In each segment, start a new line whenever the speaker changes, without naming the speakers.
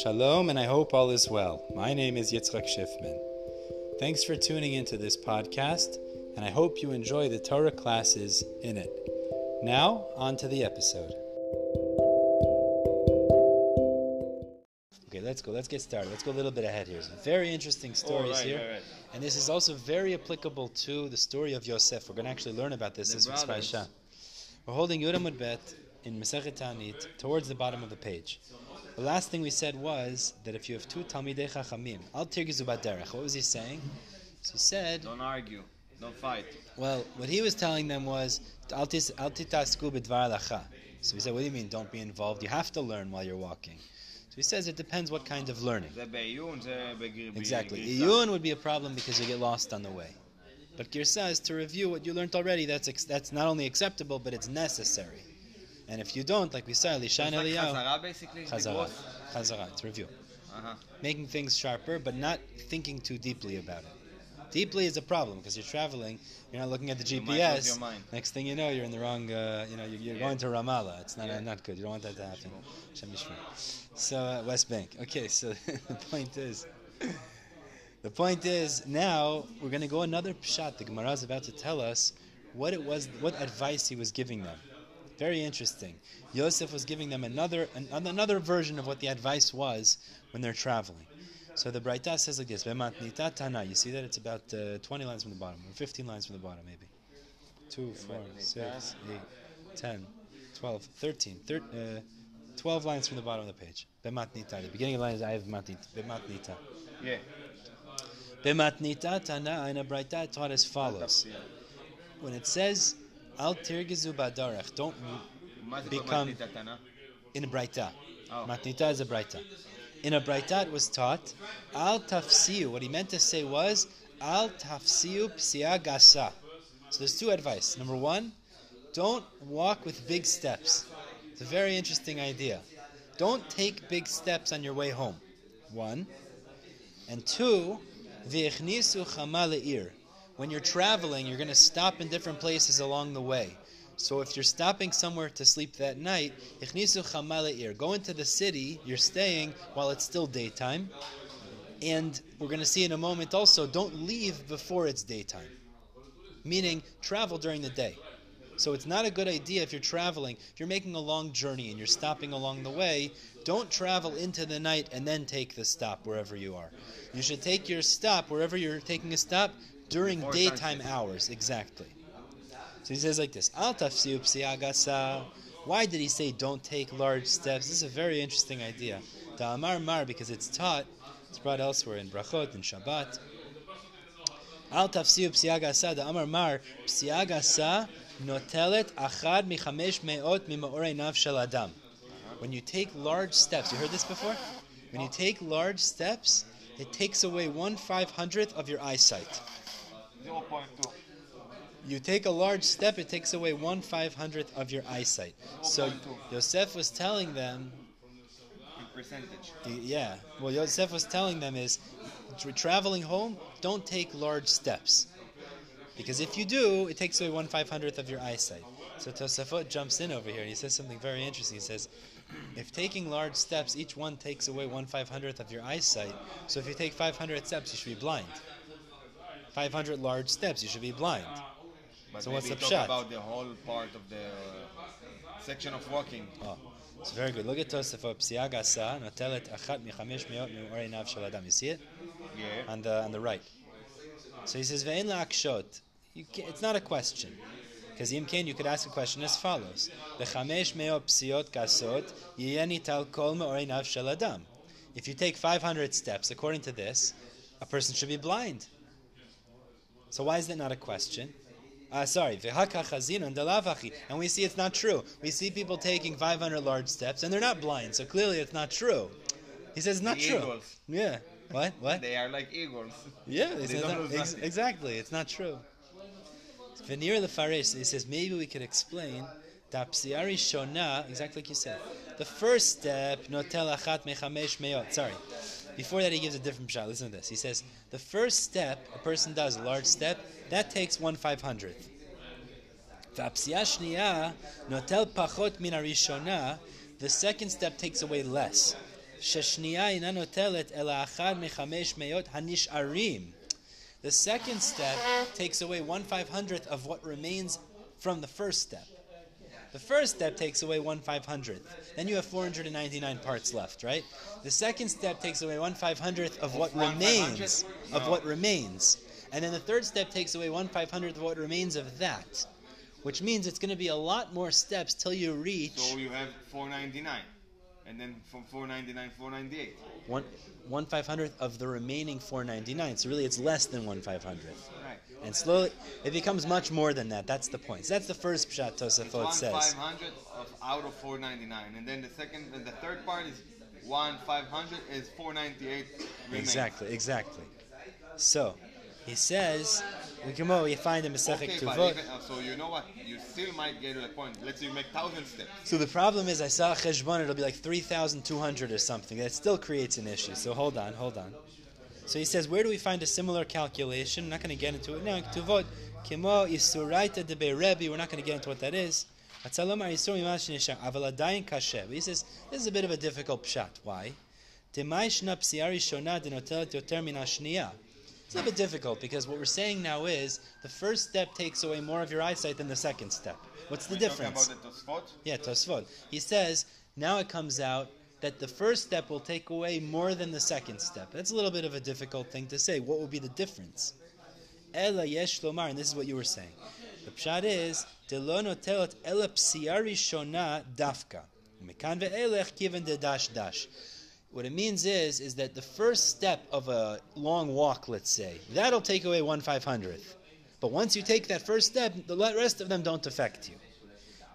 Shalom, and I hope all is well. My name is Yitzchak Schiffman. Thanks for tuning into this podcast, and I hope you enjoy the Torah classes in it. Now, on to the episode. Okay, let's go. Let's get started. Let's go a little bit ahead here. Some very interesting oh, stories
Oh, right,
here.
right, right.
And this is also very applicable to the story of Yosef. We're going to actually learn about this
The
this week's
brothers.
Parsha. We're holding Yudamud Bet in Masechet Taanit towards the bottom of the page. The last thing we said was that if you have two Talmidei Chachamim, Al Tirgizu derech. what was he saying? So he said,
Don't argue, don't fight.
Well, what he was telling them was, Al Titasku B'dvar Lacha. So he said, What do you mean, don't be involved? You have to learn while you're walking. So he says it depends what kind of learning. Exactly. Iyun would be a problem because you get lost on the way. But Girsa is to review what you learned already. That's, that's not only acceptable, but it's necessary. And if you don't, like we said,
it's like
Eliyahu.
Chazara, basically.
Chazara. Chazara. It's review.
Uh-huh.
Making things sharper, but not thinking too deeply about it. Deeply is a problem because you're traveling. You're not looking at the GPS. Next thing you know, you're in the wrong. Uh, you know, you're, you're
yeah.
going to Ramallah. It's not
yeah.
uh, not good. You don't want that to happen. So uh, West Bank. Okay. So the point is. The point is, now we're going to go another pshat. The Gemara is about to tell us what it was, what advice he was giving them. Very interesting. Yosef was giving them another an, another version of what the advice was when they're traveling. So the Braita says like this: "Bematnita tana." You see that it's about uh, 20 lines from the bottom, or 15 lines from the bottom, maybe. 2, 4, 6, 8, 10, 12, 13, thir- uh, 12 lines from the bottom of the page. Bematnita. The beginning of the line is I have matnita. Bematnita.
Yeah.
Bematnita tana. And a Braita taught as follows: when it says Al tirgizu badarech. Don't become in a braita. Matnita is a braita. In a braita, it was taught al tafsiu. What he meant to say was al tafsiu psia gasa. So there's two advice. Number one, don't walk with big steps. It's a very interesting idea. Don't take big steps on your way home. One, and two, v'echnisu chama le'ir. When you're traveling, you're going to stop in different places along the way. So if you're stopping somewhere to sleep that night. Go into the city you're staying while it's still daytime. And we're going to see in a moment also, don't leave before it's daytime. Meaning, travel during the day. So it's not a good idea if you're traveling, if you're making a long journey and you're stopping along the way, don't travel into the night and then take the stop wherever you are. You should take your stop wherever you're taking a stop during daytime hours. Exactly. So he says like this: Al tafsiu. Why did he say don't take large steps? This is a very interesting idea. The Amar Mar, because it's taught, it's brought elsewhere in Brachot and Shabbat. Al tafsiu psiagasa. The Amar Mar psiagasa notelet achad michamesh meot mimaorei nav shel adam. When you take large steps, you heard this before? When you take large steps, it takes away one five hundredth of your eyesight.
0.2.
You take a large step, it takes away one five hundredth of your eyesight. So
0.2.
Yosef was telling them,
In percentage.
yeah. Well, Yosef was telling them is, tra- traveling home, don't take large steps, because if you do, it takes away one five hundredth of your eyesight. So Tosafot jumps in over here and he says something very interesting. He says, if taking large steps, each one takes away one five hundredth of your eyesight. So if you take five hundred steps, you should be blind. Five hundred large steps, you should be blind.
But
So what's the
talk
pshat?
about the whole part of the uh, section of walking.
Oh, it's very good. Look at Tosafot. Psiagasa notelet achat michamesh meot mi'orei nav shel adam. You see it
Yeah.
on the on the right. So he says ve'en la'akshot. It's not a question. Because Yim Kain, you could ask a question as follows: Bechamesh meot psiot gasot yiyeni tal kol me'orei nav shel adam. If you take 500 steps, according to this, a person should be blind. So why is that not a question? Uh, sorry, and we see it's not true. We see people taking 500 large steps, and they're not blind. So clearly, it's not true. He says it's not
The
true.
eagles.
Yeah. What? What?
They are like eagles.
Yeah,
They don't
ex- exactly. It's not true. Veneer the Farish, he says maybe we could explain shona, exactly like you said. The first step, notel achat mechamesh meot. Sorry. Before that, he gives a different shot. Listen to this. He says, the first step a person does, a large step, that takes one five hundredth. The second step takes away less. The second step takes away one five hundredth of what remains from the first step. The first step takes away one five hundredth. Then you have 499 parts left, right? The second step takes away one five hundredth of what remains, of what remains. And then the third step takes away one five hundredth of what remains of that. Which means it's going to be a lot more steps till you reach
So you have 499, and then from 499, 498.
one one five hundredth of the remaining 499. So really, it's less than one five hundredth.
Right.
And slowly, it becomes much more than that. That's the point. So that's the first pshat Tosafot
one
says.
500 of out of 499, and then the second, and the third part is one 500 is 498.
Exactly, exactly. So, he says, we come over, you find in Masechet
Okay,
Tuvot.
even, uh, so you know what? You still might get to the point. Let's say you make thousand steps.
So the problem is, I saw a Cheshbon, it'll be like 3,200 or something. That still creates an issue. So hold on, hold on. So he says, where do we find a similar calculation? I'm not going to get into it now. Tuvot, Kimo Isuraita de Rebbe, we're not going to get into what that is. Atzalomar Yisur Mimash Nisham, Aval Adayin Kasher. But he says, this is a bit of a difficult pshat. Why? Demai Shna Psiari Shona Denotelet Yoter Min It's a little bit difficult because what we're saying now is the first step takes away more of your eyesight than the second step. What's the difference?
About the Tosfot.
Yeah, Tosfot. He says now it comes out that the first step will take away more than the second step. That's a little bit of a difficult thing to say. What would be the difference? Ela yesh lomar, and this is what you were saying. The pshat is delo notelot ela psiari shona dafka. Mekan ve'elech kiven de dash dash. What it means is, is that the first step of a long walk, let's say, that'll take away one five hundredth. But once you take that first step, the rest of them don't affect you.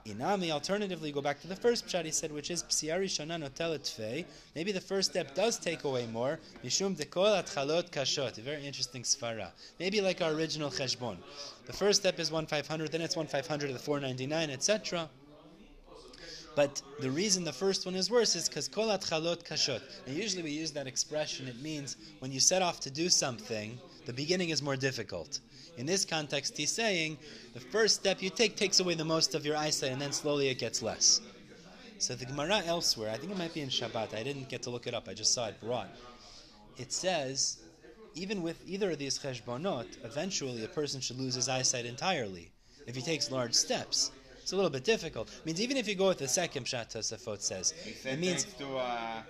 Inami, alternatively, go back to the first pshat he said, which is psiari shana tfei. Maybe the first step does take away more. Mishum dekol atchalot kashot. A very interesting svara. Maybe like our original cheshbon. The first step is one five hundred, then it's one five hundred, the four ninety nine, etc. But the reason the first one is worse is because kol atchalot kashot. And usually we use that expression. It means when you set off to do something, the beginning is more difficult. In this context, he's saying the first step you take takes away the most of your eyesight, and then slowly it gets less. So the Gemara elsewhere, I think it might be in Shabbat. I didn't get to look it up. I just saw it brought. It says, even with either of these cheshbonot, eventually a person should lose his eyesight entirely if he takes large steps. It's a little bit difficult. It means even if you go with the second pshat Tosafot says, it means
to uh,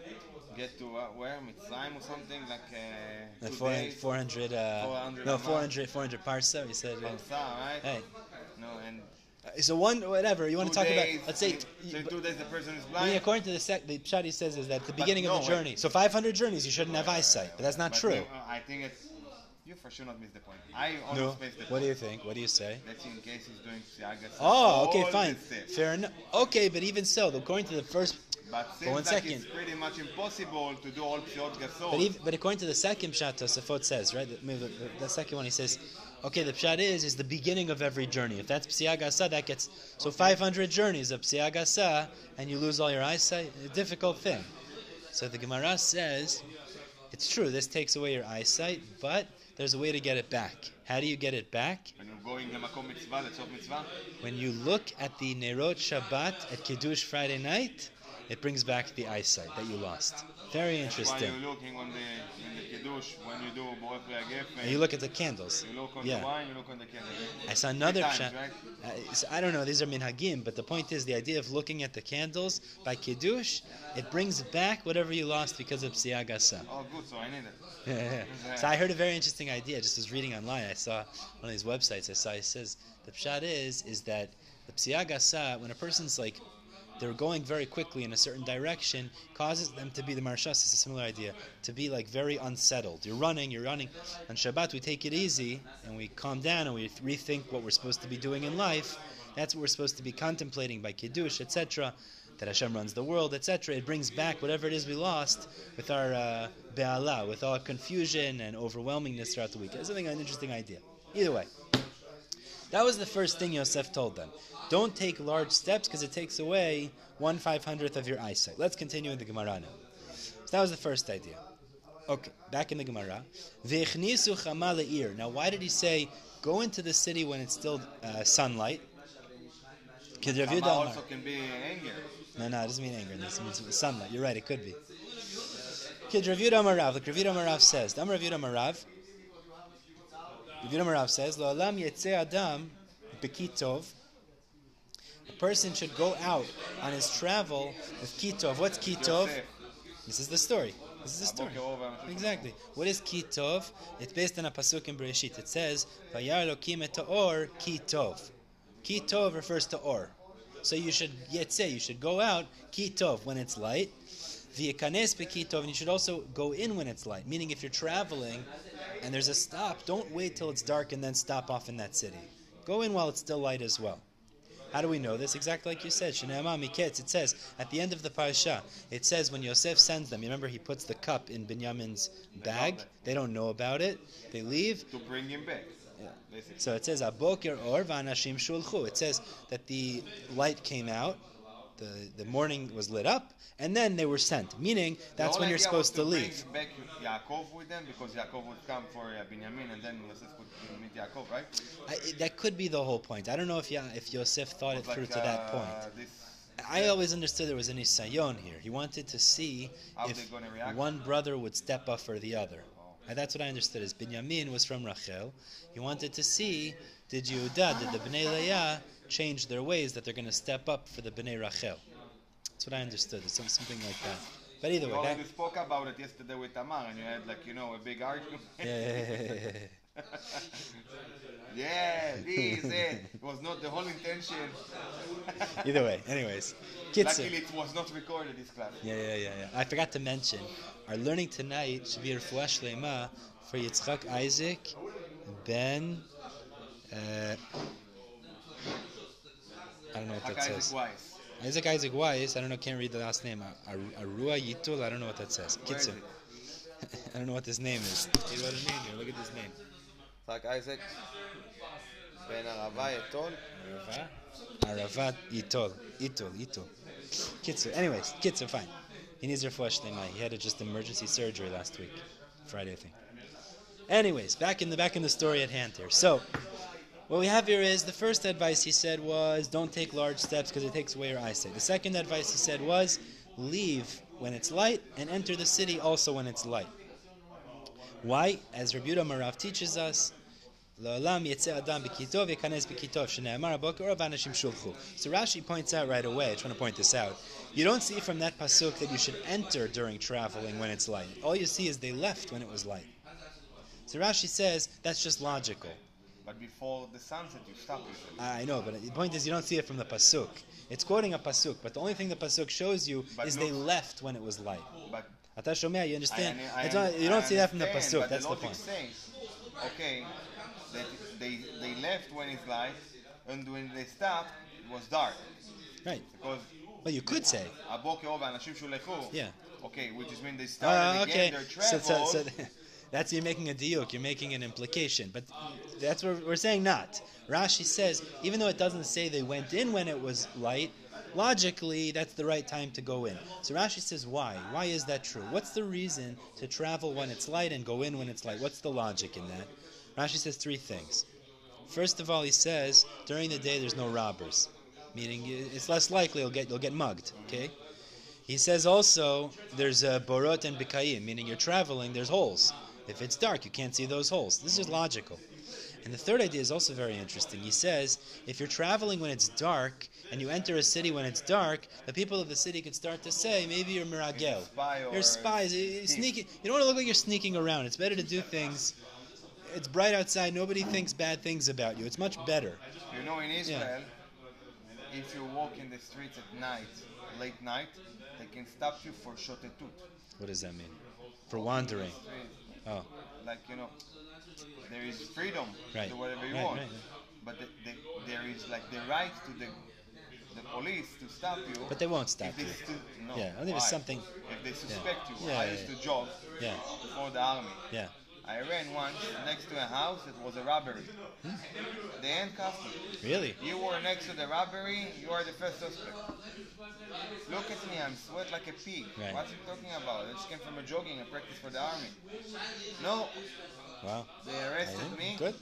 get to uh, where Mitzrayim or something like uh,
uh,
two
400,
days.
400, uh,
400
no, 400, 400 parsa. He said,
Parsa, right?
hey,
No, and
uh, so one, whatever you want to talk
days,
about. Let's say,
So two days the person is
I mean, according to the sec, the pshat he says is that the beginning of
no,
the
wait.
journey. So 500 journeys, you shouldn't have eyesight, but that's not
But
true.
no, uh, I think it's you for sure not miss the point. I almost
No.
missed the point.
What do you think? What do you say?
Let's see in case he's doing Siaga.
Oh, okay, fine. Fair enough. Okay, but even so, according to the first,
but
but one
like
second.
it's pretty much impossible to do all pshot gasot.
But, even, but according to the second pshat, Tosafot says, right? The, the, the, second one, he says, okay, the pshat is is the beginning of every journey. If that's psiagasa, that gets so okay. 500 journeys of psiagasa, and you lose all your eyesight. A difficult thing. So the Gemara says, it's true. This takes away your eyesight, but there's a way to get it back. How do you get it back?
When
you look at the Nerot Shabbat at Kiddush Friday night, it brings back the eyesight that you lost. Very
while
interesting.
you're looking on the, in the Kiddush, when you do
And you look at the candles.
you look on
Yeah.
the wine, you look on the candle.
I saw another
times, right?
Uh, so I don't know. These are minhagim, but the point is the idea of looking at the candles by kiddush. It brings back whatever you lost because of siyagasa.
Oh, good, so I need it.
so I heard a very interesting idea. Just was reading online. I saw one of these websites. I saw. It says the pshat is is that the psiagasa when a person's like they're going very quickly in a certain direction causes them to be the marshas is a similar idea to be like very unsettled. You're running, you're running. On Shabbat we take it easy and we calm down and we rethink what we're supposed to be doing in life. That's what we're supposed to be contemplating by kiddush, etc. That Hashem runs the world, etc. It brings back whatever it is we lost with our uh, be'ala, with our confusion and overwhelmingness throughout the week. It's something an interesting idea. Either way, that was the first thing Yosef told them. Don't take large steps because it takes away one five hundredth of your eyesight. Let's continue in the Gemara now. So that was the first idea. Okay, back in the Gemara. V'echnisu chama le'ir. Now, why did he say go into the city when it's still uh, sunlight? Because Rav Yehuda
also can be anger.
no, no, it doesn't mean anger. This means sunlight. You're right. It could be. Kid Rav Yudah Marav. Look, Rav says. Dam Rav Marav. The Vilna Rav says, La'olam yetzeh adam bekitov. A person should go out on his travel with kitov. What's kitov? This is the story. This is the story. Exactly. What is kitov? It's based on a pasuk in Bereshit. It says, "Vayar lokim et or kitov." Kitov refers to or. So you should yet you should go out kitov when it's light. V'yekanes bekitov, and you should also go in when it's light. Meaning, if you're traveling, and there's a stop, don't wait till it's dark and then stop off in that city. Go in while it's still light as well. How do we know this? Exactly like you said. Shneimah miketz. It says at the end of the parasha. It says when Yosef sends them. You remember he puts the cup in Binyamin's bag. They don't know about it. They leave.
To bring him back.
Yeah. So it says aboker or vanashim shulchu. It says that the light came out, the the morning was lit up, and then they were sent. Meaning that's when you're supposed to
bring
leave.
back Yaakov with them because Yaakov would come for uh, Binyamin and then Yosef would meet Yaakov, right?
I, that could be the whole point. I don't know if yeah, if Yosef thought it
Was
through
like,
to that
uh,
point.
This,
I always understood there was an isayon here. He wanted to see
How
if
they gonna react?
one brother would step up for the other. And that's what I understood. Is Binyamin was from Rachel. He wanted to see did Yehuda, did the Bnei Leah change their ways that they're going to step up for the Bnei Rachel. That's what I understood. It's something like that. But either
we
way, that,
already spoke about it yesterday with Tamar and you had like, you know, a big argument.
yeah, yeah,
this, it. It was not the whole intention.
either way. Anyways, Kitzer.
Luckily, it was not recorded, this class.
Yeah, yeah, yeah, yeah. I forgot to mention, our learning tonight should be a refuah shlema for Yitzchak Isaac ben. Uh, I don't know what that
Isaac
says.
Weiss.
Isaac Isaac Weiss. I don't know. Can't read the last name. Ar- Arua Yitul. I don't know what that says.
Where is it?
I don't know what this name is. He wrote a name here. Look at this name.
Hak Isaac. Ben Arava Etol.
Arava Itol. Itol. Itol. Kitzer. Anyways, Kitzer, fine. He needs refuah shlema. He had a just emergency surgery last week, Friday, I think. Anyways, back in the back in the story at hand here. So, what we have here is the first advice he said was don't take large steps because it takes away your eyesight. The second advice he said was leave when it's light and enter the city also when it's light. Why? As Rabbi Marav teaches us. So Rashi points out right away. I just want to point this out. You don't see from that pasuk that you should enter during traveling when it's light. All you see is they left when it was light. So Rashi says that's just logical.
But before the sunset, you stop. Ah,
I know, but the point is, you don't see it from the pasuk. It's quoting a pasuk, but the only thing the pasuk shows you
but
is they left when it was light.
But
Atashomea, you understand?
I, I,
I, not, you don't see that from the pasuk. That's the,
the
point.
Says, okay, they they left when it's light, and when they stopped, it was dark.
Right.
Because.
Well, you could say. Yeah.
Okay, which is they started
uh, okay.
again their travel.
So, so, so that's you're making a diuk. You're making an implication, but that's what we're saying. Not Rashi says, even though it doesn't say they went in when it was light, logically that's the right time to go in. So Rashi says, why? Why is that true? What's the reason to travel when it's light and go in when it's light? What's the logic in that? Rashi says three things. First of all, he says during the day there's no robbers, meaning it's less likely you'll get you'll get mugged. Okay. He says also there's a borot and bikayim, meaning you're traveling, there's holes. If it's dark, you can't see those holes. This is logical. And the third idea is also very interesting. He says if you're traveling when it's dark and you enter a city when it's dark, the people of the city could start to say maybe you're miragel.
spy
You're spies. Sneaking. You don't want to look like you're sneaking around. It's better to do things. It's bright outside. Nobody thinks bad things about you. It's much better.
You know, in Israel, if you walk in the streets at night, late night, they can stop you for shotetut.
What does that mean? For wandering. Oh,
Like, you know, there is freedom
Right.
to do whatever you
Right,
want.
right.
But the, the, there is like the right to the the police to stop you.
but they won't stop you.
stu- no,
Yeah, I think it's something-
If they suspect you,
Yeah,
I
yeah,
used
yeah.
to jog
Yeah,
for the army.
yeah.
I ran once next to a house. It was a robbery.
Hmm?
They handcuffed me.
Really?
You were next to the robbery. You are the first suspect. Look at me. I'm sweat like a pig.
Right.
What's he talking about? I just came from a jogging and practice for the army. No,
Wow.
they arrested me
Good.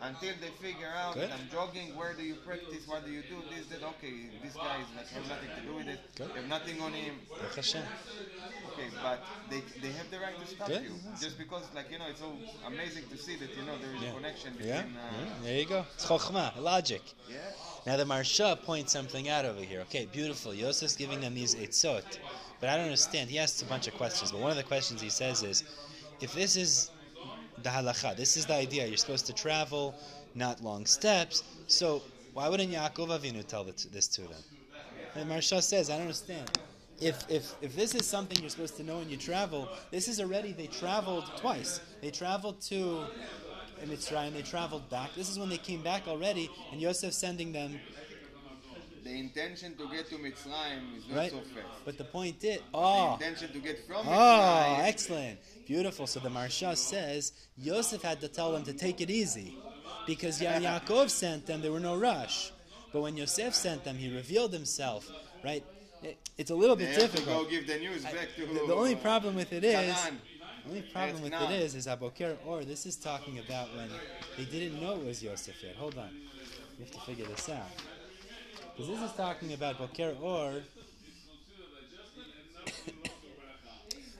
Until they figure out
Good.
that I'm jogging. Where do you practice? What do you do? This, that. Okay, this guy is like have nothing to do with it.
Good.
Have nothing on him. Okay, but they, they have the right to stop you just because, like you know, it's so amazing to see that you know there is
Yeah.
a connection between.
Yeah,
Uh,
yeah, there you go. It's chokhmah, logic.
yeah.
Now the Maharsha points something out over here. Okay, beautiful. Yosef's giving them these eitzot, but I don't understand. He asks a bunch of questions, but one of the questions he says is, if this is the halacha, this is the idea. You're supposed to travel, not long steps. So why wouldn't Yaakov Avinu tell this to them? And Maharsha says, I don't understand. If, if, if this is something you're supposed to know when you travel, this is already, they traveled twice. They traveled to Mitzrayim, they traveled back. This is when they came back already, and Yosef sending them,
The intention to get to Mitzrayim is not
right?
so fast.
But the point is,
The
oh,
intention to get from
oh, excellent, beautiful. So the Maharsha says Yosef had to tell them to take it easy, because when Yaakov sent them, there were no rush. But when Yosef sent them, he revealed himself, right? It- it's a little
They
bit difficult.
give the news
I-
back to
the, the only problem with it is,
Canaan.
the only problem with
Canaan.
it is, is Aboker or this is talking about when they didn't know it was Yosef yet. Hold on, we have to figure this out. Because this is talking about Boker or.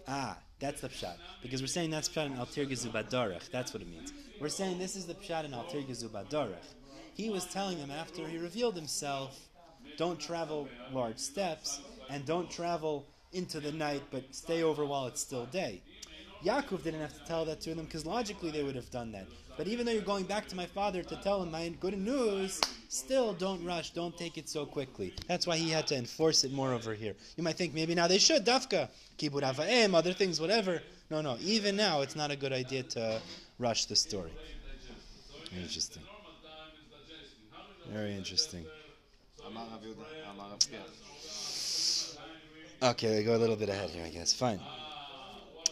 ah, that's the pshat. Because we're saying that's pshat in Altir Gezubadarech. That's what it means. We're saying this is the pshat in Altir Gezubadarech. He was telling them after he revealed himself, don't travel large steps and don't travel into the night, but stay over while it's still day. Yaakov didn't have to tell that to them because logically they would have done that. But even though you're going back to my father to tell him my good news, still don't rush, don't take it so quickly. That's why he had to enforce it more over here. You might think maybe now they should, dafka, kibud avaim, other things, whatever. No, no, even now it's not a good idea to rush the story. Interesting. Very interesting. Okay, we go a little bit ahead here, I guess. Fine.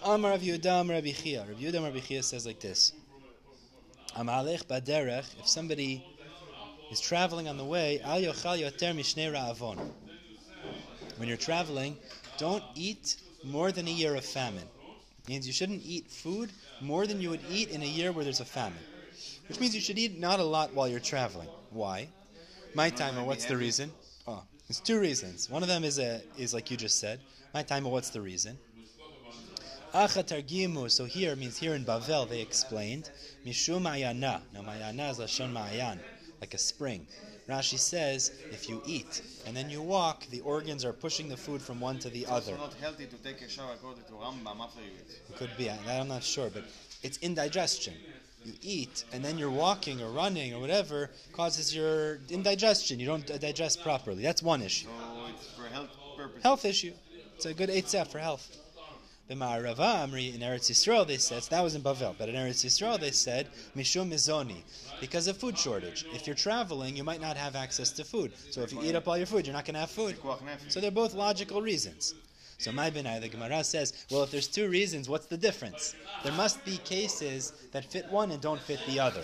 Amar Rav Yehuda Amar Rabbi Chia. Rav Yehuda Amar Rabbi Chia says like this. Amalech baderech, if somebody is traveling on the way, al yochal yoter mishnei ra'avon. When you're traveling, don't eat more than a year of famine. Means you shouldn't eat food more than you would eat in a year where there's a famine. Which means you should eat not a lot while you're traveling. Why? My timer, what's the reason? Oh, there's two reasons. One of them is a is like you just said. My timer, what's the reason? Acha targimu. So here means here in Bavel they explained mishum ma'ayana. Now ma'ayana is lashon ma'ayan, like a spring. Rashi says if you eat and then you walk, the organs are pushing the food from one to the other.
It's not healthy to take a shower according to Rambam after you eat.
It could be. I'm not sure, but it's indigestion. You eat and then you're walking or running or whatever causes your indigestion. You don't digest properly. That's one issue.
So it's for health purposes.
Health issue. It's a good eitzah for health. The Ma'arava Amri in Eretz Yisrael they said that was in Bavel, but in Eretz Yisrael they said Mishum Mizoni because of food shortage. If you're traveling, you might not have access to food. So if you eat up all your food, you're not going to have food. So they're both logical reasons. So my benai, the Gemara says, well, if there's two reasons, what's the difference? There must be cases that fit one and don't fit the other.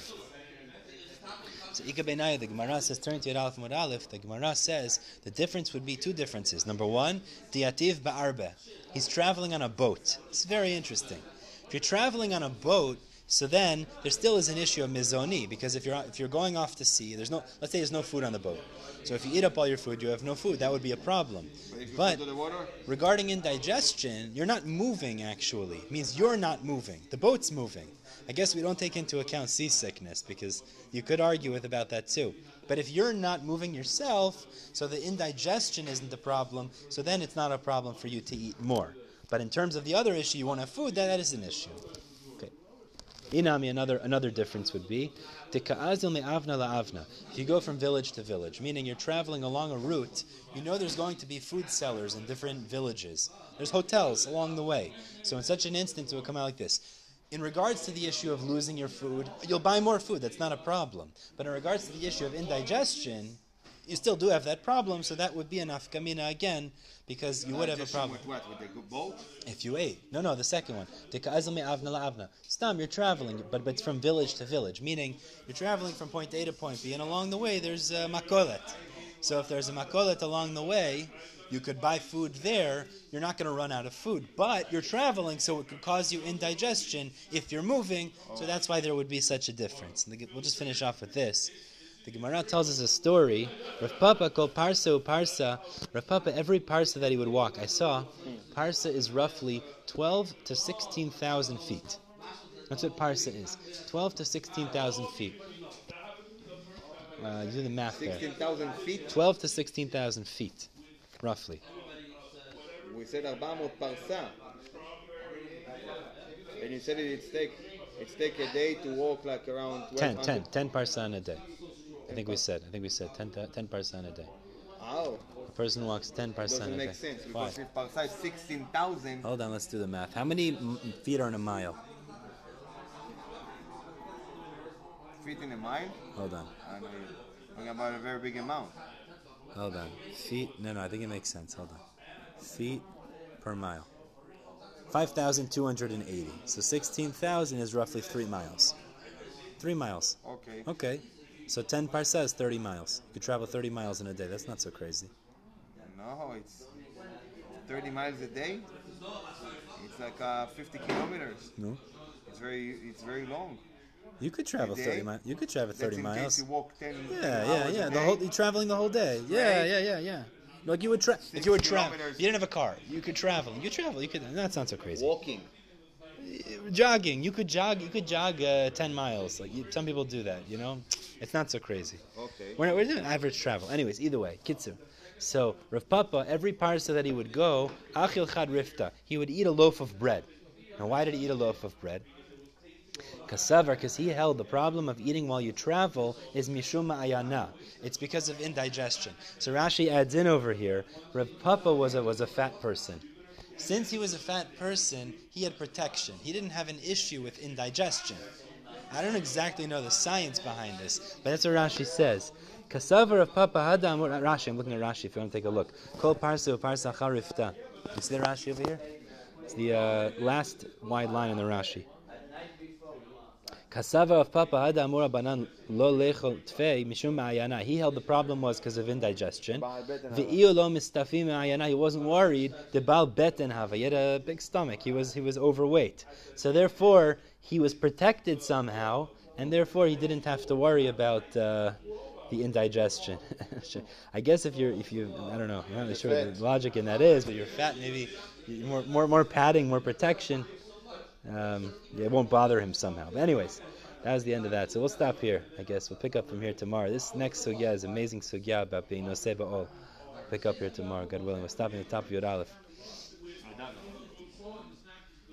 So Ika benai, the Gemara says, turn to Yad Aleph Aleph, the Gemara says the difference would be two differences. Number one, diativ ba'arbe. He's traveling on a boat. It's very interesting. If you're traveling on a boat, so then there still is an issue of mizoni because if you're if you're going off to sea, there's no let's say there's no food on the boat. So if you eat up all your food, you have no food. That would be a problem.
But if you
But
the water,
regarding indigestion, you're not moving actually. It means you're not moving. The boat's moving. I guess we don't take into account seasickness because you could argue with about that too. But if you're not moving yourself, so the indigestion isn't the problem, so then it's not a problem for you to eat more. But in terms of the other issue, you won't have food, that, that is an issue. Inami, another another difference would be me'avna la'avna. If you go from village to village, meaning you're traveling along a route, you know there's going to be food sellers in different villages. There's hotels along the way. So in such an instance, it would come out like this. In regards to the issue of losing your food, you'll buy more food. That's not a problem. But in regards to the issue of indigestion, you still do have that problem. So that would be an afkamina again, because you would have a problem
With what? With the boat?
if you ate. No, no, the second one. La'avna. Stam, you're traveling, but, but it's from village to village, meaning you're traveling from point A to point B, and along the way there's a makolet. So if there's a makolet along the way, you could buy food there. You're not going to run out of food, but you're traveling, so it could cause you indigestion if you're moving. So that's why there would be such a difference. And the- We'll just finish off with this. The Gemara tells us a story. Rav Papa called Parsa Parsa. Rav Papa, every Parsa that he would walk, I saw, Parsa is roughly 12 to 16,000 feet. That's what Parsa is. 12 to 16,000 feet. Uh, do the math there.
16,000 feet.
12 to 16,000 feet, roughly.
We said 400 parsa. And you said it, it's take it's take a day to walk like around
10,
1200.
10, 10 parsa in a day. I think we said. I think we said 10, ta- 10 parsa in a day.
How?
A person walks 10 parsa in
Doesn't make sense
Why?
because if parsa is 16,000,
Hold on, let's do the math. How many m- feet are in a mile?
feet in a mile,
Hold on.
I know you're talking about a very big amount.
Hold on. Feet? No, no, I think it makes sense. Hold on. Feet per mile. 5,280. So 16,000 is roughly 3 miles. 3 miles.
Okay.
Okay. So 10 parsa is 30 miles. You could travel 30 miles in a day. That's not so crazy.
No, it's 30 miles a day. It's like uh, 50 kilometers.
No?
It's very it's very long.
You could travel 30 miles. You could travel
That's
30
in
miles.
case you walk 10, 10
Yeah, yeah, yeah. The
day.
whole you're traveling the whole day. Yeah, yeah, yeah, yeah. Like you would tra- if you were
Six
traveling, you didn't have a car, you could travel. You travel. You could. That's not so crazy.
walking.
Jogging. You could jog. You could jog uh, 10 miles. Like you, some people do that. You know, it's not so crazy.
Okay.
We're, not, we're doing average travel. Anyways, either way, kitsu. So Rav Papa, every parsa that he would go, achil chad rifta, he would eat a loaf of bread. Now, why did he eat a loaf of bread? Kasavar, because he held the problem of eating while you travel is mishuma ayana. It's because of indigestion. So Rashi adds in over here, Rav Papa was a, was a fat person. Since he was a fat person, he had protection. He didn't have an issue with indigestion. I don't exactly know the science behind this, but that's what Rashi says. Kasavar of Papa Hadam Rashi. I'm looking at Rashi. If you want to take a look, Kol Parsa Parsa Charifta. You see the Rashi over here? It's the uh, last wide line in the Rashi. Kasava of Papa Hada Amura Banan Lo Lechol Tfei Mishum Ma'ayana. He held the problem was because of indigestion. Ve'iyo Lo Mistafim Ma'ayana. He wasn't worried. The Baal Beten Hava. He had a big stomach. He was he was overweight. So therefore he was protected somehow, and therefore he didn't have to worry about. Uh, the indigestion. I guess if you're, if you, I don't know, I'm not really sure what the logic in that is, but you're fat, maybe more, more, more padding, more protection um, it won't bother him somehow. But anyways, that was the end of that. So we'll stop here. I guess we'll pick up from here tomorrow. This next sugya is amazing sugya about being noseba all. Pick up here tomorrow, God willing. We're stopping at the top of Yod Aleph.